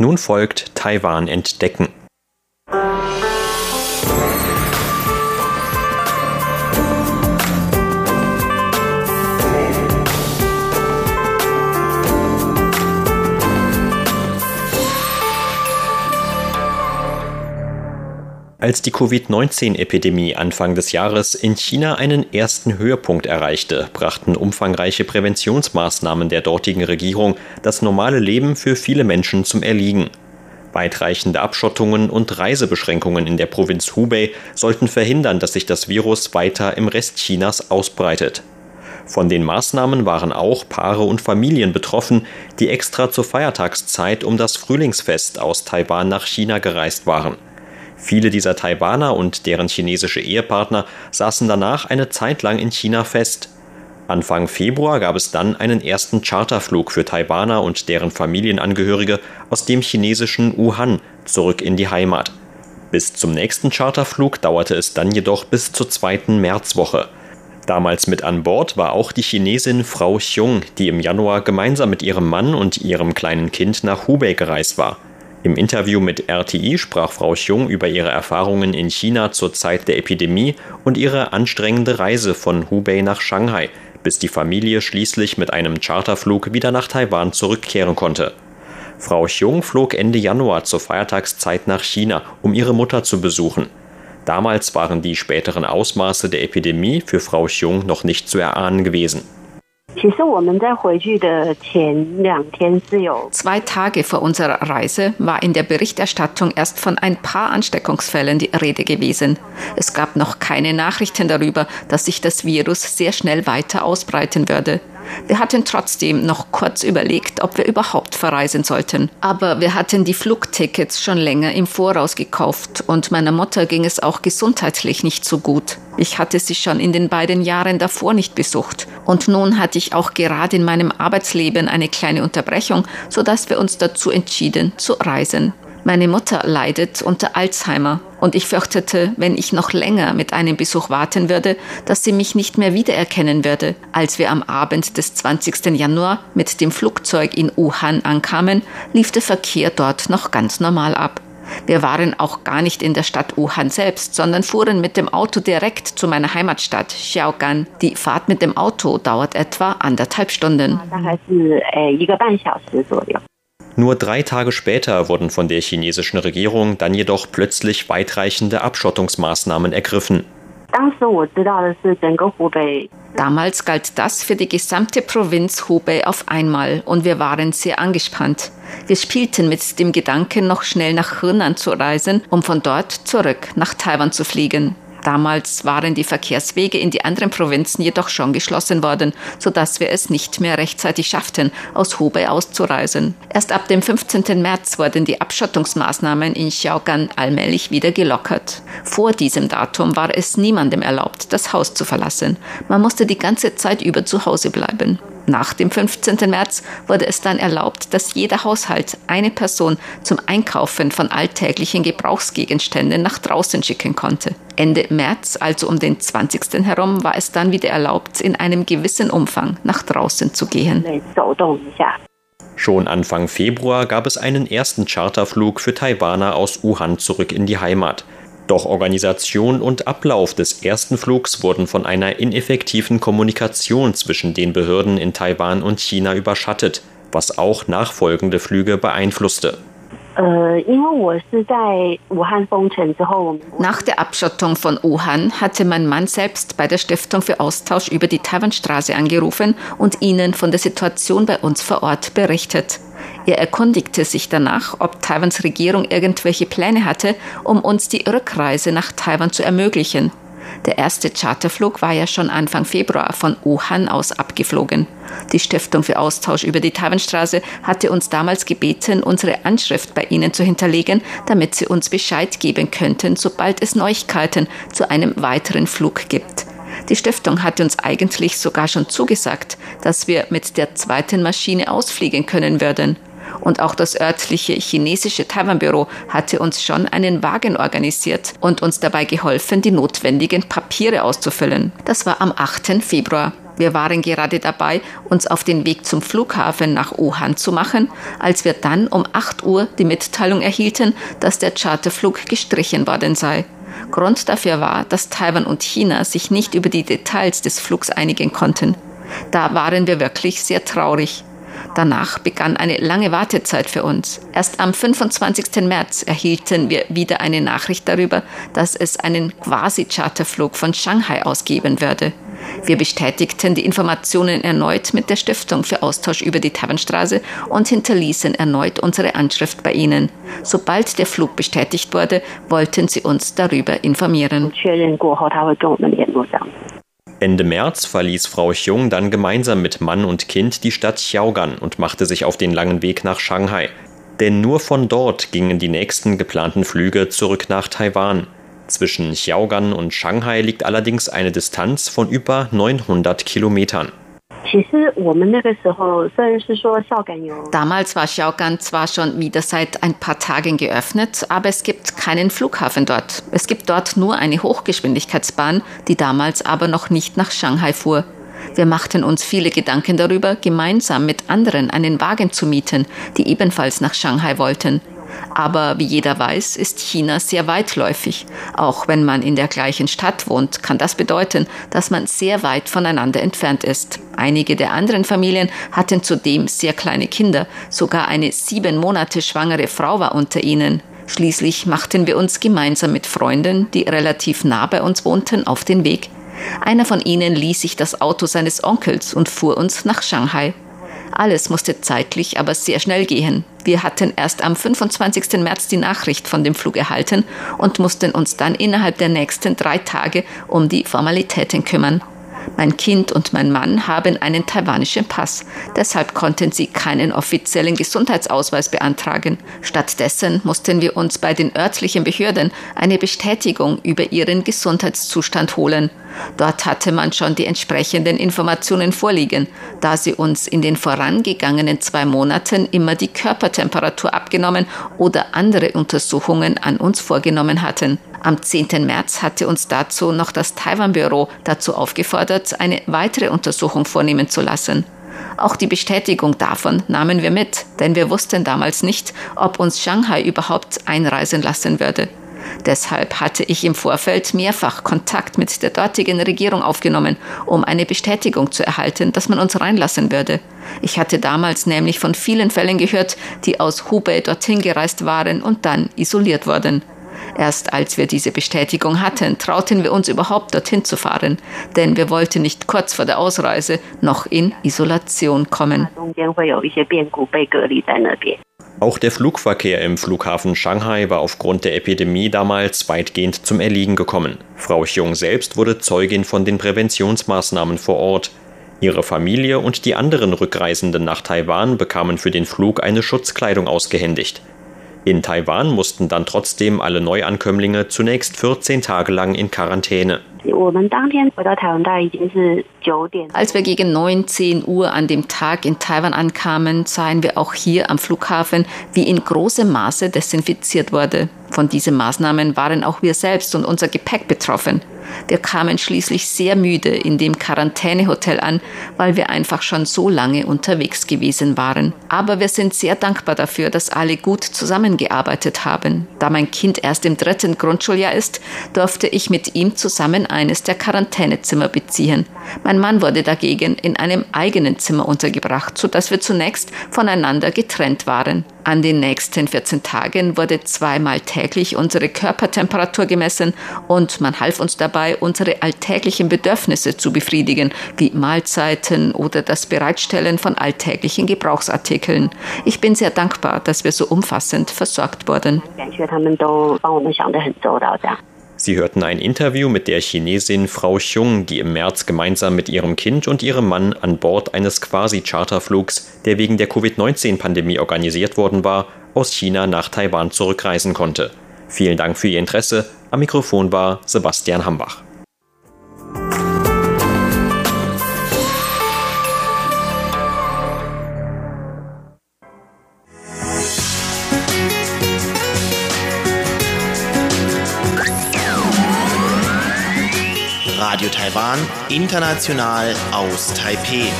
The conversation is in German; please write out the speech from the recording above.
Nun folgt Taiwan entdecken. Als die Covid-19-Epidemie Anfang des Jahres in China einen ersten Höhepunkt erreichte, brachten umfangreiche Präventionsmaßnahmen der dortigen Regierung das normale Leben für viele Menschen zum Erliegen. Weitreichende Abschottungen und Reisebeschränkungen in der Provinz Hubei sollten verhindern, dass sich das Virus weiter im Rest Chinas ausbreitet. Von den Maßnahmen waren auch Paare und Familien betroffen, die extra zur Feiertagszeit um das Frühlingsfest aus Taiwan nach China gereist waren. Viele dieser Taiwaner und deren chinesische Ehepartner saßen danach eine Zeit lang in China fest. Anfang Februar gab es dann einen ersten Charterflug für Taiwaner und deren Familienangehörige aus dem chinesischen Wuhan zurück in die Heimat. Bis zum nächsten Charterflug dauerte es dann jedoch bis zur zweiten Märzwoche. Damals mit an Bord war auch die Chinesin Frau Xiong, die im Januar gemeinsam mit ihrem Mann und ihrem kleinen Kind nach Hubei gereist war. Im Interview mit RTI sprach Frau Xiong über ihre Erfahrungen in China zur Zeit der Epidemie und ihre anstrengende Reise von Hubei nach Shanghai, bis die Familie schließlich mit einem Charterflug wieder nach Taiwan zurückkehren konnte. Frau Xiong flog Ende Januar zur Feiertagszeit nach China, um ihre Mutter zu besuchen. Damals waren die späteren Ausmaße der Epidemie für Frau Xiong noch nicht zu erahnen gewesen. Zwei Tage vor unserer Reise war in der Berichterstattung erst von ein paar Ansteckungsfällen die Rede gewesen. Es gab noch keine Nachrichten darüber, dass sich das Virus sehr schnell weiter ausbreiten würde. Wir hatten trotzdem noch kurz überlegt, ob wir überhaupt verreisen sollten. Aber wir hatten die Flugtickets schon länger im Voraus gekauft und meiner Mutter ging es auch gesundheitlich nicht so gut. Ich hatte sie schon in den beiden Jahren davor nicht besucht. Und nun hatte ich auch gerade in meinem Arbeitsleben eine kleine Unterbrechung, sodass wir uns dazu entschieden zu reisen. Meine Mutter leidet unter Alzheimer und ich fürchtete, wenn ich noch länger mit einem Besuch warten würde, dass sie mich nicht mehr wiedererkennen würde. Als wir am Abend des 20. Januar mit dem Flugzeug in Wuhan ankamen, lief der Verkehr dort noch ganz normal ab. Wir waren auch gar nicht in der Stadt Wuhan selbst, sondern fuhren mit dem Auto direkt zu meiner Heimatstadt Xiaogan. Die Fahrt mit dem Auto dauert etwa anderthalb Stunden. Nur drei Tage später wurden von der chinesischen Regierung dann jedoch plötzlich weitreichende Abschottungsmaßnahmen ergriffen. Damals galt das für die gesamte Provinz Hubei auf einmal und wir waren sehr angespannt. Wir spielten mit dem Gedanken, noch schnell nach Henan zu reisen, um von dort zurück nach Taiwan zu fliegen. Damals waren die Verkehrswege in die anderen Provinzen jedoch schon geschlossen worden, sodass wir es nicht mehr rechtzeitig schafften, aus Hubei auszureisen. Erst ab dem 15. März wurden die Abschottungsmaßnahmen in Xiaogan allmählich wieder gelockert. Vor diesem Datum war es niemandem erlaubt, das Haus zu verlassen. Man musste die ganze Zeit über zu Hause bleiben. Nach dem 15. März wurde es dann erlaubt, dass jeder Haushalt eine Person zum Einkaufen von alltäglichen Gebrauchsgegenständen nach draußen schicken konnte. Ende März, also um den 20. herum, war es dann wieder erlaubt, in einem gewissen Umfang nach draußen zu gehen. Schon Anfang Februar gab es einen ersten Charterflug für Taiwaner aus Wuhan zurück in die Heimat. Doch Organisation und Ablauf des ersten Flugs wurden von einer ineffektiven Kommunikation zwischen den Behörden in Taiwan und China überschattet, was auch nachfolgende Flüge beeinflusste. Nach der Abschottung von Wuhan hatte mein Mann selbst bei der Stiftung für Austausch über die Taiwanstraße angerufen und ihnen von der Situation bei uns vor Ort berichtet. Er erkundigte sich danach, ob Taiwans Regierung irgendwelche Pläne hatte, um uns die Rückreise nach Taiwan zu ermöglichen. Der erste Charterflug war ja schon Anfang Februar von Wuhan aus abgeflogen. Die Stiftung für Austausch über die Taiwanstraße hatte uns damals gebeten, unsere Anschrift bei ihnen zu hinterlegen, damit sie uns Bescheid geben könnten, sobald es Neuigkeiten zu einem weiteren Flug gibt. Die Stiftung hatte uns eigentlich sogar schon zugesagt, dass wir mit der zweiten Maschine ausfliegen können würden. Und auch das örtliche chinesische Taiwan-Büro hatte uns schon einen Wagen organisiert und uns dabei geholfen, die notwendigen Papiere auszufüllen. Das war am 8. Februar. Wir waren gerade dabei, uns auf den Weg zum Flughafen nach Wuhan zu machen, als wir dann um 8 Uhr die Mitteilung erhielten, dass der Charterflug gestrichen worden sei. Grund dafür war, dass Taiwan und China sich nicht über die Details des Flugs einigen konnten. Da waren wir wirklich sehr traurig. Danach begann eine lange Wartezeit für uns. Erst am 25. März erhielten wir wieder eine Nachricht darüber, dass es einen Quasi-Charterflug von Shanghai ausgeben würde. Wir bestätigten die Informationen erneut mit der Stiftung für Austausch über die Taiwanstraße und hinterließen erneut unsere Anschrift bei ihnen. Sobald der Flug bestätigt wurde, wollten sie uns darüber informieren. Ende März verließ Frau Chung dann gemeinsam mit Mann und Kind die Stadt Xiaogan und machte sich auf den langen Weg nach Shanghai. Denn nur von dort gingen die nächsten geplanten Flüge zurück nach Taiwan. Zwischen Xiaogan und Shanghai liegt allerdings eine Distanz von über 900 Kilometern. Damals war Xiaogan zwar schon wieder seit ein paar Tagen geöffnet, aber es gibt keinen Flughafen dort. Es gibt dort nur eine Hochgeschwindigkeitsbahn, die damals aber noch nicht nach Shanghai fuhr. Wir machten uns viele Gedanken darüber, gemeinsam mit anderen einen Wagen zu mieten, die ebenfalls nach Shanghai wollten. Aber wie jeder weiß, ist China sehr weitläufig. Auch wenn man in der gleichen Stadt wohnt, kann das bedeuten, dass man sehr weit voneinander entfernt ist. Einige der anderen Familien hatten zudem sehr kleine Kinder. Sogar eine sieben Monate schwangere Frau war unter ihnen. Schließlich machten wir uns gemeinsam mit Freunden, die relativ nah bei uns wohnten, auf den Weg. Einer von ihnen ließ sich das Auto seines Onkels und fuhr uns nach Shanghai. Alles musste zeitlich aber sehr schnell gehen. Wir hatten erst am 25. März die Nachricht von dem Flug erhalten und mussten uns dann innerhalb der nächsten drei Tage um die Formalitäten kümmern. Mein Kind und mein Mann haben einen taiwanischen Pass. Deshalb konnten sie keinen offiziellen Gesundheitsausweis beantragen. Stattdessen mussten wir uns bei den örtlichen Behörden eine Bestätigung über ihren Gesundheitszustand holen. Dort hatte man schon die entsprechenden Informationen vorliegen, da sie uns in den vorangegangenen zwei Monaten immer die Körpertemperatur abgenommen oder andere Untersuchungen an uns vorgenommen hatten. Am 10. März hatte uns dazu noch das Taiwan-Büro dazu aufgefordert, eine weitere Untersuchung vornehmen zu lassen. Auch die Bestätigung davon nahmen wir mit, denn wir wussten damals nicht, ob uns Shanghai überhaupt einreisen lassen würde. Deshalb hatte ich im Vorfeld mehrfach Kontakt mit der dortigen Regierung aufgenommen, um eine Bestätigung zu erhalten, dass man uns reinlassen würde. Ich hatte damals nämlich von vielen Fällen gehört, die aus Hubei dorthin gereist waren und dann isoliert wurden. Erst als wir diese Bestätigung hatten, trauten wir uns überhaupt dorthin zu fahren, denn wir wollten nicht kurz vor der Ausreise noch in Isolation kommen. Auch der Flugverkehr im Flughafen Shanghai war aufgrund der Epidemie damals weitgehend zum Erliegen gekommen. Frau Chiung selbst wurde Zeugin von den Präventionsmaßnahmen vor Ort. Ihre Familie und die anderen Rückreisenden nach Taiwan bekamen für den Flug eine Schutzkleidung ausgehändigt. In Taiwan mussten dann trotzdem alle Neuankömmlinge zunächst 14 Tage lang in Quarantäne. Als wir gegen 19 Uhr an dem Tag in Taiwan ankamen, sahen wir auch hier am Flughafen, wie in großem Maße desinfiziert wurde. Von diesen Maßnahmen waren auch wir selbst und unser Gepäck betroffen. Wir kamen schließlich sehr müde in dem Quarantänehotel an, weil wir einfach schon so lange unterwegs gewesen waren. Aber wir sind sehr dankbar dafür, dass alle gut zusammengearbeitet haben. Da mein Kind erst im dritten Grundschuljahr ist, durfte ich mit ihm zusammen eines der Quarantänezimmer beziehen. Mein Mann wurde dagegen in einem eigenen Zimmer untergebracht, sodass wir zunächst voneinander getrennt waren. An den nächsten 14 Tagen wurde zweimal täglich unsere Körpertemperatur gemessen und man half uns dabei, unsere alltäglichen Bedürfnisse zu befriedigen, wie Mahlzeiten oder das Bereitstellen von alltäglichen Gebrauchsartikeln. Ich bin sehr dankbar, dass wir so umfassend versorgt wurden. Sie hörten ein Interview mit der Chinesin Frau Chung, die im März gemeinsam mit ihrem Kind und ihrem Mann an Bord eines Quasi-Charterflugs, der wegen der Covid-19-Pandemie organisiert worden war, aus China nach Taiwan zurückreisen konnte. Vielen Dank für Ihr Interesse. Am Mikrofon war Sebastian Hambach. Radio Taiwan. International aus Taipeh.